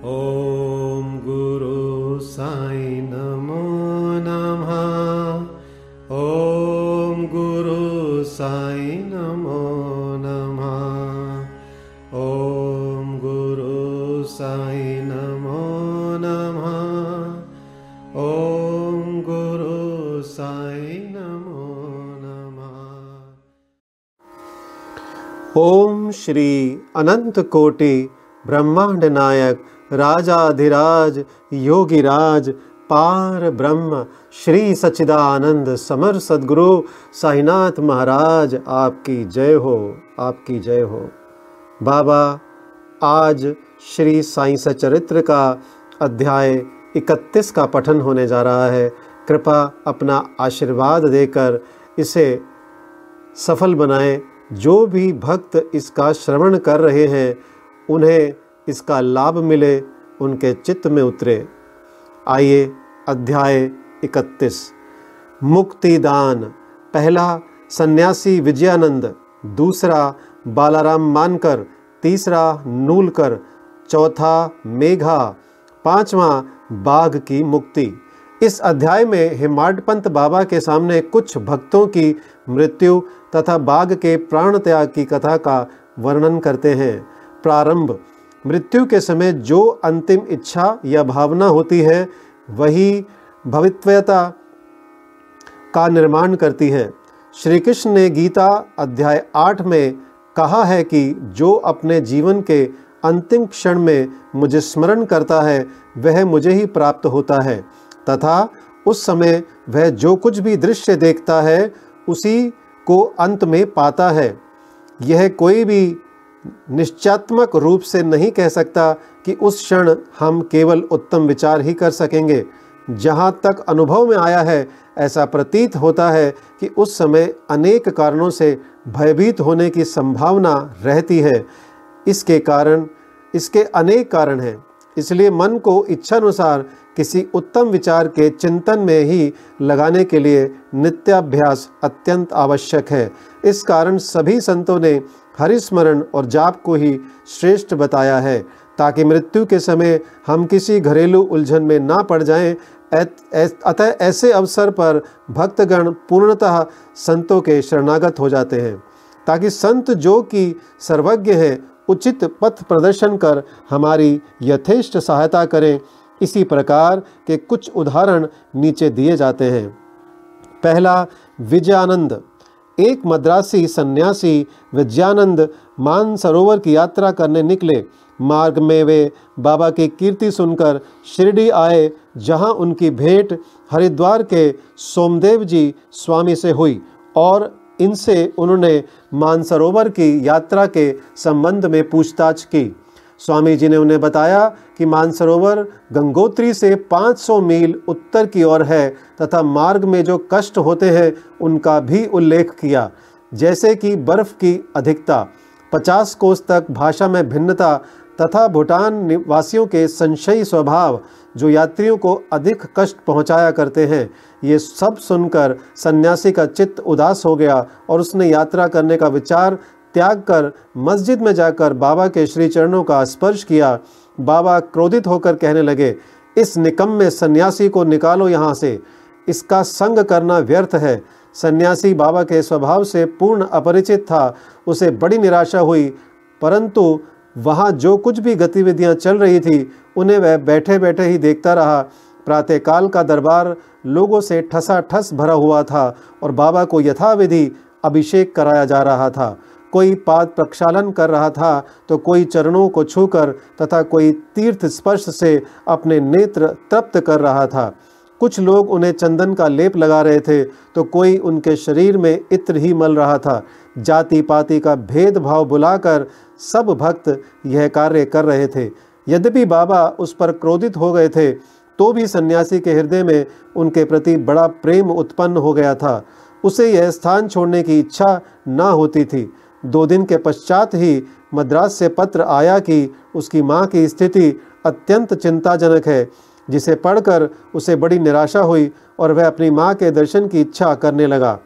ॐ गुरु साई नमो नमः। ॐ गुरु साई नमो नमः। ॐ गुरु साई नमो नमः। ॐ गुरु साई नमो नमः। ओम श्री अनंत कोटि ब्रह्मांड नायक राजाधिराज योगिराज पार ब्रह्म, श्री सच्चिदानंद, समर सदगुरु, साईनाथ महाराज, आपकी जय हो, आपकी जय हो। बाबा, आज श्री साई सचरित्र का अध्याय 31 का पठन होने जा रहा है। कृपा अपना आशीर्वाद देकर इसे सफल बनाएँ। जो भी भक्त इसका श्रवण कर रहे हैं, उन्हें इसका लाभ मिले। उनके चित्त में उतरे। आइए, अध्याय 31 मुक्ति दान पहला सन्यासी विजयानंद, दूसरा बालाराम मानकर, तीसरा नूलकर, चौथा मेघा, पांचवा बाघ की मुक्ति। इस अध्याय में हिमाडपंत बाबा के सामने कुछ भक्तों की मृत्यु तथा बाघ के प्राण त्याग की कथा का वर्णन करते हैं। प्रारंभ। मृत्यु के समय जो अंतिम इच्छा या भावना होती है, वही भवित्वता का निर्माण करती है। श्री कृष्ण ने गीता अध्याय आठ में कहा है कि जो अपने जीवन के अंतिम क्षण में मुझे स्मरण करता है, वह मुझे ही प्राप्त होता है। तथा उस समय वह जो कुछ भी दृश्य देखता है, उसी को अंत में पाता है। यह कोई भी निश्चात्मक रूप से नहीं कह सकता कि उस क्षण हम केवल उत्तम विचार ही कर सकेंगे। जहाँ तक अनुभव में आया है, ऐसा प्रतीत होता है कि उस समय अनेक कारणों से भयभीत होने की संभावना रहती है। इसके कारण, इसके अनेक कारण हैं। इसलिए मन को इच्छानुसार किसी उत्तम विचार के चिंतन में ही लगाने के लिए नित्याभ्यास अत्यंत आवश्यक है। इस कारण सभी संतों ने हरिस्मरण और जाप को ही श्रेष्ठ बताया है, ताकि मृत्यु के समय हम किसी घरेलू उलझन में ना पड़ जाएँ अतः ऐसे अवसर पर भक्तगण पूर्णतः संतों के शरणागत हो जाते हैं, ताकि संत जो कि सर्वज्ञ हैं, उचित पथ प्रदर्शन कर हमारी यथेष्ट सहायता करें। इसी प्रकार के कुछ उदाहरण नीचे दिए जाते हैं। पहला, विजयानंद। एक मद्रासी सन्यासी विजयानंद मानसरोवर की यात्रा करने निकले। मार्ग में वे बाबा की कीर्ति सुनकर शिरडी आए, जहाँ उनकी भेंट हरिद्वार के सोमदेव जी स्वामी से हुई और इनसे उन्होंने मानसरोवर की यात्रा के संबंध में पूछताछ की। स्वामी जी ने उन्हें बताया कि मानसरोवर गंगोत्री से 500 मील उत्तर की ओर है तथा मार्ग में जो कष्ट होते हैं, उनका भी उल्लेख किया। जैसे कि बर्फ़ की अधिकता 50 कोस तक भाषा में भिन्नता तथा भूटान निवासियों के संशयी स्वभाव जो यात्रियों को अधिक कष्ट पहुँचाया करते हैं, ये सब सुनकर सन्यासी का चित्त उदास हो गया और उसने यात्रा करने का विचार त्याग कर मस्जिद में जाकर बाबा के श्री चरणों का स्पर्श किया। बाबा क्रोधित होकर कहने लगे, इस निकम में सन्यासी को निकालो यहाँ से। इसका संग करना व्यर्थ है। सन्यासी बाबा के स्वभाव से पूर्ण अपरिचित था। उसे बड़ी निराशा हुई। परंतु वहाँ जो कुछ भी गतिविधियाँ चल रही थी, उन्हें वह बैठे बैठे ही देखता रहा। प्रातःकाल का दरबार लोगों से ठसा ठस भरा हुआ था और बाबा को यथाविधि अभिषेक कराया जा रहा था। कोई पाद प्रक्षालन कर रहा था तो कोई चरणों को छूकर तथा कोई तीर्थ स्पर्श से अपने नेत्र तृप्त कर रहा था। कुछ लोग उन्हें चंदन का लेप लगा रहे थे तो कोई उनके शरीर में इत्र ही मल रहा था। जाति पाति का भेदभाव बुलाकर सब भक्त यह कार्य कर रहे थे। यद्यपि बाबा उस पर क्रोधित हो गए थे तो भी सन्यासी के हृदय में उनके प्रति बड़ा प्रेम उत्पन्न हो गया था। उसे यह स्थान छोड़ने की इच्छा न होती थी। दो दिन के पश्चात ही मद्रास से पत्र आया कि उसकी माँ की स्थिति अत्यंत चिंताजनक है, जिसे पढ़कर उसे बड़ी निराशा हुई और वह अपनी माँ के दर्शन की इच्छा करने लगा।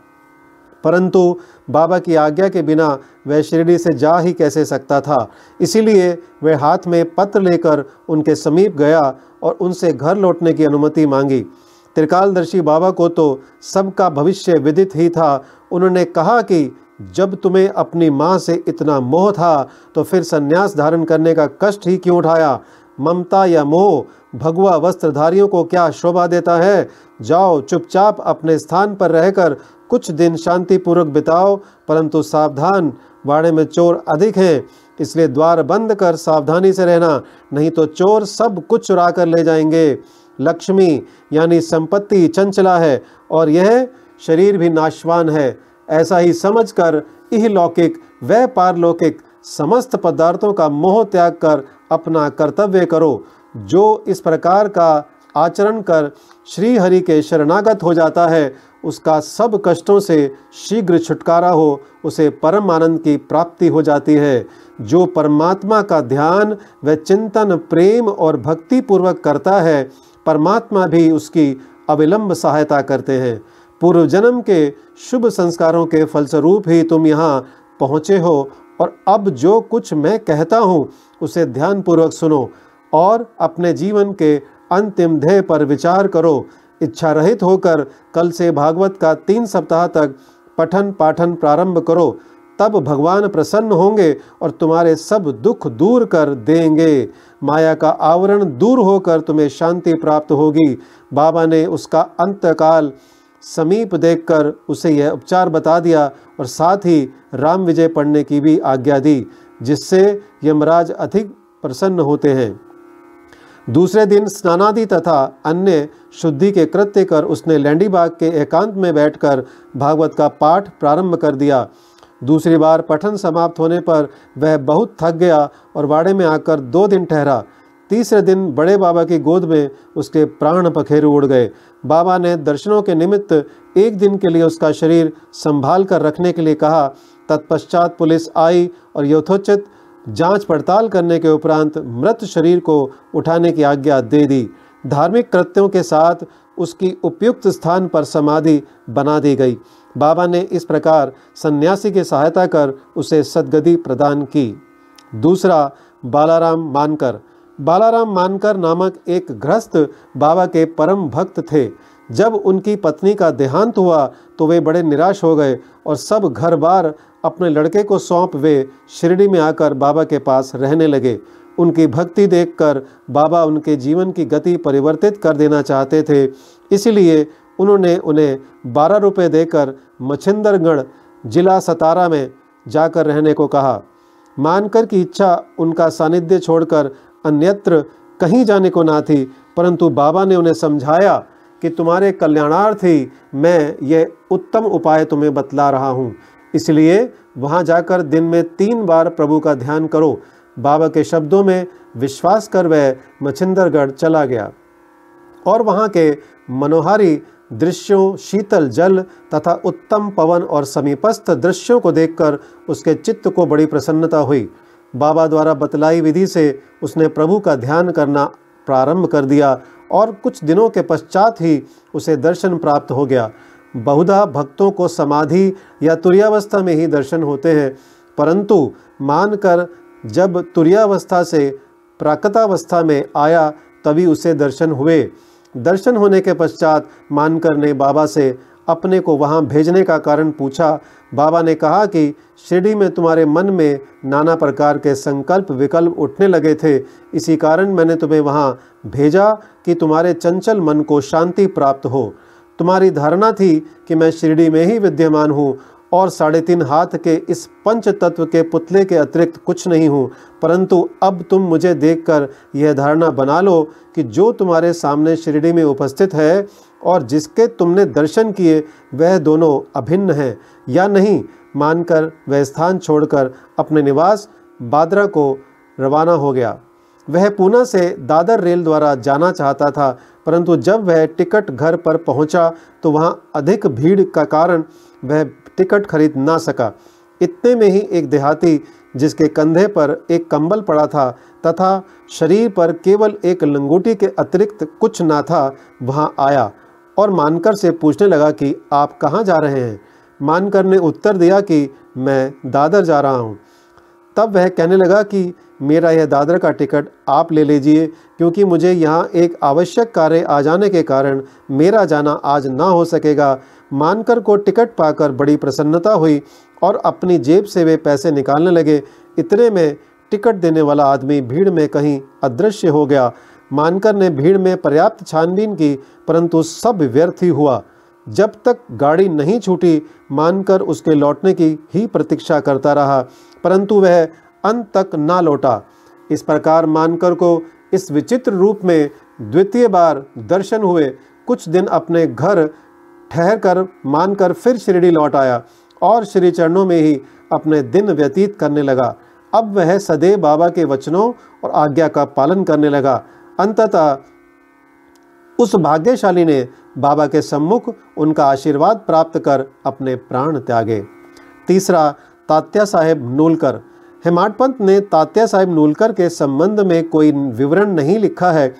परंतु बाबा की आज्ञा के बिना वह शिरडी से जा ही कैसे सकता था? इसीलिए वह हाथ में पत्र लेकर उनके समीप गया और उनसे घर लौटने की अनुमति मांगी। त्रिकालदर्शी बाबा को तो सबका भविष्य विदित ही था। उन्होंने कहा कि जब तुम्हें अपनी माँ से इतना मोह था तो फिर संन्यास धारण करने का कष्ट ही क्यों उठाया? ममता या मोह? भगवा वस्त्रधारियों को क्या शोभा देता है? जाओ, चुपचाप अपने स्थान पर रहकर कुछ दिन शांतिपूर्वक बिताओ, परंतु सावधान। बाड़े में चोर अधिक हैं, इसलिए द्वार बंद कर सावधानी से रहना, नहीं तो चोर सब कुछ चुरा कर ले जाएँगे। लक्ष्मी, यानी संपत्ति चंचला है, और यह शरीर भी नाशवान है। ऐसा ही समझकर यह लौकिक व पारलौकिक, समस्त पदार्थों का मोह त्याग कर अपना कर्तव्य करो, जो इस प्रकार का आचरण कर श्री हरि के शरणागत हो जाता है, उसका सब कष्टों से शीघ्र छुटकारा हो, उसे परम आनंद की प्राप्ति हो जाती है। जो परमात्मा का ध्यान व चिंतन, प्रेम और भक्ति पूर्वक करता है, परमात्मा भी उसकी अविलंब सहायता करते हैं। पूर्व जन्म के शुभ संस्कारों के फलस्वरूप ही तुम यहाँ पहुँचे हो। और अब जो कुछ मैं कहता हूँ, उसे ध्यानपूर्वक सुनो और अपने जीवन के अंतिम ध्येय पर विचार करो। इच्छा रहित होकर कल से भागवत का तीन सप्ताह तक पठन पाठन प्रारंभ करो। तब भगवान प्रसन्न होंगे और तुम्हारे सब दुख दूर कर देंगे। माया का आवरण दूर होकर तुम्हें शांति प्राप्त होगी। बाबा ने उसका अंतकाल समीप देखकर उसे यह उपचार बता दिया और साथ ही राम विजय पढ़ने की भी आज्ञा दी, जिससे यमराज अधिक प्रसन्न होते हैं। दूसरे दिन स्नानादि तथा अन्य शुद्धि के कृत्य कर उसने लैंडीबाग के एकांत में बैठकर भागवत का पाठ प्रारंभ कर दिया। दूसरी बार पठन समाप्त होने पर वह बहुत थक गया और वाड़े में आकर दो दिन ठहरा। तीसरे दिन बड़े बाबा की गोद में उसके प्राण पखेरु उड़ गए। बाबा ने दर्शनों के निमित्त एक दिन के लिए उसका शरीर संभाल कर रखने के लिए कहा। तत्पश्चात पुलिस आई और यथोचित जाँच पड़ताल करने के उपरांत मृत शरीर को उठाने की आज्ञा दे दी। धार्मिक कृत्यों के साथ उसकी उपयुक्त स्थान पर समाधि बना दी गई। बाबा ने इस प्रकार सन्यासी की सहायता कर उसे सदगति प्रदान की। दूसरा बालाराम मानकर बालाराम मानकर नामक एक गृहस्थ बाबा के परम भक्त थे। जब उनकी पत्नी का देहांत हुआ तो वे बड़े निराश हो गए और सब घर बार अपने लड़के को सौंप वे शिरडी में आकर बाबा के पास रहने लगे। उनकी भक्ति देखकर बाबा उनके जीवन की गति परिवर्तित कर देना चाहते थे। इसलिए उन्होंने उन्हें बारह रुपये देकर मछिंदरगढ़ जिला सतारा में जाकर रहने को कहा। मानकर की इच्छा उनका सानिध्य छोड़कर अन्यत्र कहीं जाने को ना थी, परंतु बाबा ने उन्हें समझाया कि तुम्हारे कल्याणार्थ ही मैं ये उत्तम उपाय तुम्हें बतला रहा हूँ। इसलिए वहाँ जाकर दिन में तीन बार प्रभु का ध्यान करो। बाबा के शब्दों में विश्वास कर वह मछिंदरगढ़ चला गया। और वहाँ के मनोहारी दृश्यों, शीतल जल तथा उत्तम पवन और समीपस्थ दृश्यों को देखकर उसके चित्त को बड़ी प्रसन्नता हुई। बाबा द्वारा बतलाई विधि से उसने प्रभु का ध्यान करना प्रारंभ कर दिया और कुछ दिनों के पश्चात ही उसे दर्शन प्राप्त हो गया। बहुधा भक्तों को समाधि या तुरियावस्था में ही दर्शन होते हैं, परंतु मानकर जब तुरियावस्था से प्राकृतावस्था में आया तभी उसे दर्शन हुए। दर्शन होने के पश्चात मानकर ने बाबा से अपने को वहाँ भेजने का कारण पूछा। बाबा ने कहा कि शिरडी में तुम्हारे मन में नाना प्रकार के संकल्प विकल्प उठने लगे थे। इसी कारण मैंने तुम्हें वहाँ भेजा कि तुम्हारे चंचल मन को शांति प्राप्त हो। तुम्हारी धारणा थी कि मैं शिरडी में ही विद्यमान हूँ और साढ़े तीन हाथ के इस पंच तत्व के पुतले के अतिरिक्त कुछ नहीं हूँ। परंतु अब तुम मुझे देखकर यह धारणा बना लो कि जो तुम्हारे सामने शिरडी में उपस्थित है और जिसके तुमने दर्शन किए, वह दोनों अभिन्न हैं। या नहीं, मानकर वह स्थान छोड़कर अपने निवास बादरा को रवाना हो गया। वह पूना से दादर रेल द्वारा जाना चाहता था, परंतु जब वह टिकट घर पर पहुँचा तो वहाँ अधिक भीड़ का कारण वह टिकट खरीद ना सका। इतने में ही एक देहाती, जिसके कंधे पर एक कंबल पड़ा था, तथा शरीर पर केवल एक लंगोटी के अतिरिक्त कुछ ना था, वहाँ आया। और मानकर से पूछने लगा कि आप कहाँ जा रहे हैं? मानकर ने उत्तर दिया कि मैं दादर जा रहा हूँ। तब वह कहने लगा कि मेरा यह दादर का टिकट आप ले लीजिए, क्योंकि मुझे यहाँ एक आवश्यक कार्य आ जाने के कारण मेरा जाना आज ना हो सकेगा। मानकर को टिकट पाकर बड़ी प्रसन्नता हुई और अपनी जेब से वे पैसे निकालने लगे। इतने में टिकट देने वाला आदमी भीड़ में कहीं अदृश्य हो गया। मानकर ने भीड़ में पर्याप्त छानबीन की, परंतु सब व्यर्थ ही हुआ। जब तक गाड़ी नहीं छूटी, मानकर उसके लौटने की ही प्रतीक्षा करता रहा, परंतु वह अंत तक ना लौटा। इस प्रकार मानकर को इस विचित्र रूप में द्वितीय बार दर्शन हुए। कुछ दिन अपने घर ठहर कर मानकर फिर शिरडी लौट आया और श्री चरणों में ही अपने दिन व्यतीत करने लगा। अब वह सदैव बाबा के वचनों और आज्ञा का पालन करने लगा। अंततः उस भाग्यशाली ने बाबा के सम्मुख उनका आशीर्वाद प्राप्त कर अपने प्राण त्यागे। तीसरा, तात्या साहेब नूलकर। हेमाड पंत ने तात्या साहेब नूलकर के संबंध में कोई विवरण नहीं लिखा है।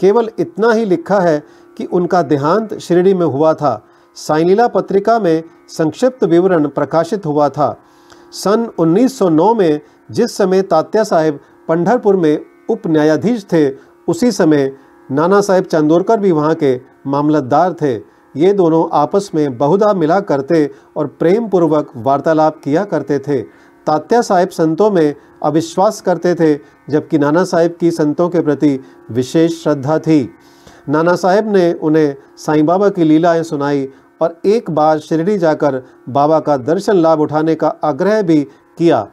केवल इतना ही लिखा है कि उनका देहांत शिरडी में हुआ था। साइलीला पत्रिका में संक्षिप्त विवरण प्रकाशित हुआ था। सन 1909 में जिस समय तात्या साहेब पंढरपुर में उप न्यायाधीश थे उसी समय नाना साहेब चंदोरकर भी वहाँ के मामलतदार थे। ये दोनों आपस में बहुधा मिला करते और प्रेम पूर्वक वार्तालाप किया करते थे। तात्या साहेब संतों में अविश्वास करते थे, जबकि नाना साहेब की संतों के प्रति विशेष श्रद्धा थी। नाना साहेब ने उन्हें साईं बाबा की लीलाएँ सुनाई और एक बार शिरडी जाकर बाबा का दर्शन लाभ उठाने का आग्रह भी किया।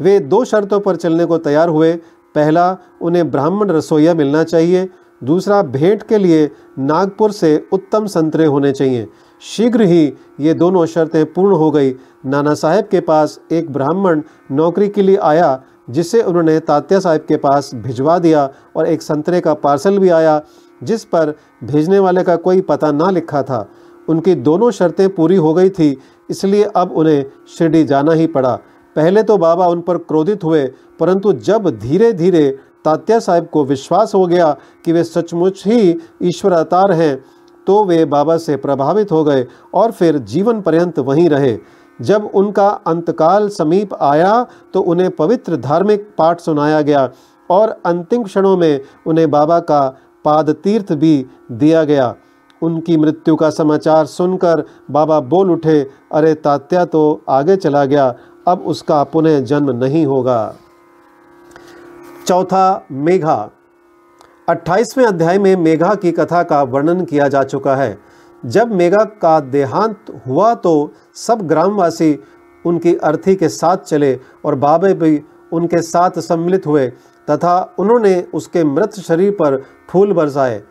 वे दो शर्तों पर चलने को तैयार हुए पहला, उन्हें ब्राह्मण रसोईया मिलना चाहिए। दूसरा, भेंट के लिए नागपुर से उत्तम संतरे होने चाहिए। शीघ्र ही ये दोनों शर्तें पूर्ण हो गई। नाना साहेब के पास एक ब्राह्मण नौकरी के लिए आया, जिसे उन्होंने तात्या साहेब के पास भिजवा दिया और एक संतरे का पार्सल भी आया, जिस पर भेजने वाले का कोई पता ना लिखा था। उनकी दोनों शर्तें पूरी हो गई थी, इसलिए अब उन्हें शिरडी जाना ही पड़ा। पहले तो बाबा उन पर क्रोधित हुए, परंतु जब धीरे धीरे तात्या साहब को विश्वास हो गया कि वे सचमुच ही ईश्वर अवतार हैं तो वे बाबा से प्रभावित हो गए और फिर जीवन पर्यंत वहीं रहे। जब उनका अंतकाल समीप आया तो उन्हें पवित्र धार्मिक पाठ सुनाया गया और अंतिम क्षणों में उन्हें बाबा का पाद तीर्थ भी दिया गया। उनकी मृत्यु का समाचार सुनकर बाबा बोल उठे, अरे तात्या तो आगे चला गया अब उसका पुनः जन्म नहीं होगा। चौथा, मेघा। 28वें अध्याय में मेघा की कथा का वर्णन किया जा चुका है। जब मेघा का देहांत हुआ तो सब ग्रामवासी उनकी अर्थी के साथ चले और बाबे भी उनके साथ सम्मिलित हुए तथा उन्होंने उसके मृत शरीर पर फूल बरसाए।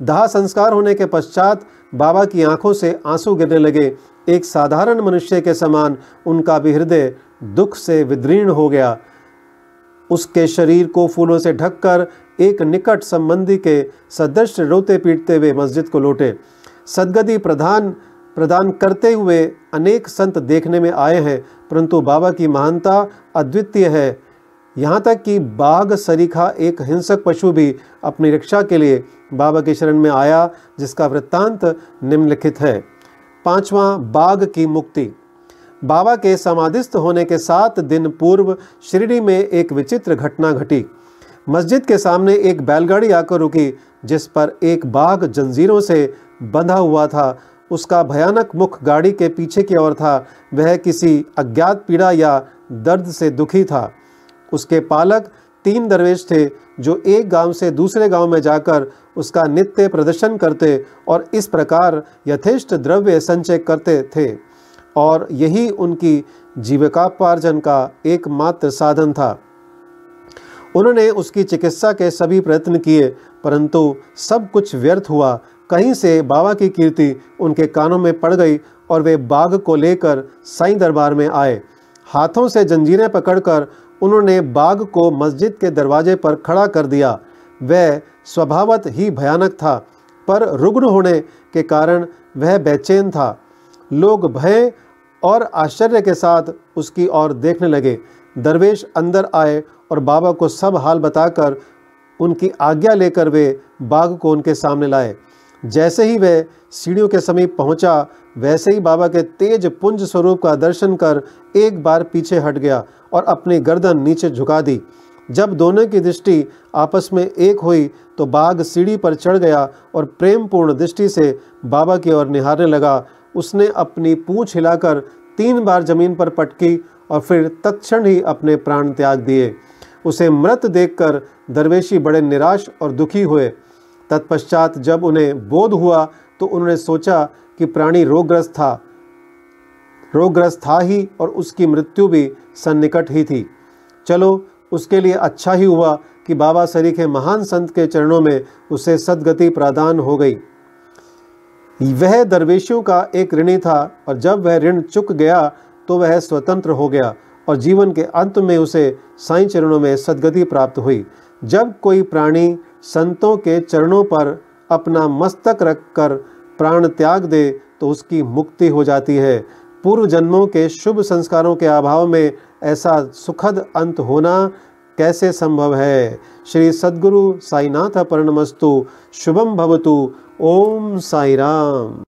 दाह संस्कार होने के पश्चात बाबा की आँखों से आँसू गिरने लगे एक साधारण मनुष्य के समान उनका भी हृदय दुख से विदीर्ण हो गया। उसके शरीर को फूलों से ढककर एक निकट संबंधी के सदृश रोते पीटते हुए मस्जिद को लौटे। सदगति प्रधान, प्रदान करते हुए अनेक संत देखने में आए हैं, परंतु बाबा की महानता अद्वितीय है। यहाँ तक कि बाघ सरीखा एक हिंसक पशु भी अपनी रक्षा के लिए बाबा के शरण में आया, जिसका वृत्तांत निम्नलिखित है। पांचवा बाघ की मुक्ति। बाबा के समाधिस्थ होने के सात दिन पूर्व शिरडी में एक विचित्र घटना घटी। मस्जिद के सामने एक बैलगाड़ी आकर रुकी, जिस पर एक बाघ जंजीरों से बंधा हुआ था। उसका भयानक मुख गाड़ी के पीछे की ओर था। वह किसी अज्ञात पीड़ा या दर्द से दुखी था। उसके पालक तीन दरवेश थे जो एक गाँव से दूसरे गाँव में जाकर उसका नित्य प्रदर्शन करते और इस प्रकार यथेष्ट द्रव्य संचय करते थे। और यही उनकी जीविकापार्जन का एकमात्र साधन था। उन्होंने उसकी चिकित्सा के सभी प्रयत्न किए, परंतु सब कुछ व्यर्थ हुआ। कहीं से बाबा की कीर्ति उनके कानों में पड़ गई और वे बाघ को लेकर साईं दरबार में आए। हाथों से जंजीरें पकड़कर उन्होंने बाघ को मस्जिद के दरवाजे पर खड़ा कर दिया। वह स्वभावत ही भयानक था, पर रुग्ण होने के कारण वह बेचैन था। लोग भय और आश्चर्य के साथ उसकी ओर देखने लगे। दरवेश अंदर आए और बाबा को सब हाल बताकर उनकी आज्ञा लेकर वे बाघ को उनके सामने लाए। जैसे ही वह सीढ़ियों के समीप पहुँचा, वैसे ही बाबा के तेज पुंज स्वरूप का दर्शन कर एक बार पीछे हट गया और अपनी गर्दन नीचे झुका दी। जब दोनों की दृष्टि आपस में एक हुई तो बाघ सीढ़ी पर चढ़ गया और प्रेमपूर्ण दृष्टि से बाबा की ओर निहारने लगा। उसने अपनी पूँछ हिलाकर तीन बार ज़मीन पर पटकी और फिर तत्क्षण ही अपने प्राण त्याग दिए। उसे मृत देखकर दरवेशी बड़े निराश और दुखी हुए। तत्पश्चात जब उन्हें बोध हुआ तो उन्होंने सोचा कि प्राणी रोगग्रस्त था। रोगग्रस्त था ही और उसकी मृत्यु भी सन्निकट ही थी। चलो, उसके लिए अच्छा ही हुआ कि बाबा सरी के महान संत के चरणों में उसे सदगति प्रदान हो गई। वह दरवेशियों का एक ऋणी था और जब वह ऋण चुक गया तो वह स्वतंत्र हो गया और जीवन के अंत में उसे साई चरणों में सदगति प्राप्त हुई। जब कोई प्राणी संतों के चरणों पर अपना मस्तक रखकर प्राण त्याग दे तो उसकी मुक्ति हो जाती है। पूर्व जन्मों के शुभ संस्कारों के अभाव में ऐसा सुखद अंत होना कैसे संभव है? श्री सद्गुरु साईनाथ पर्णमस्तु शुभम भवतु। ओम साई राम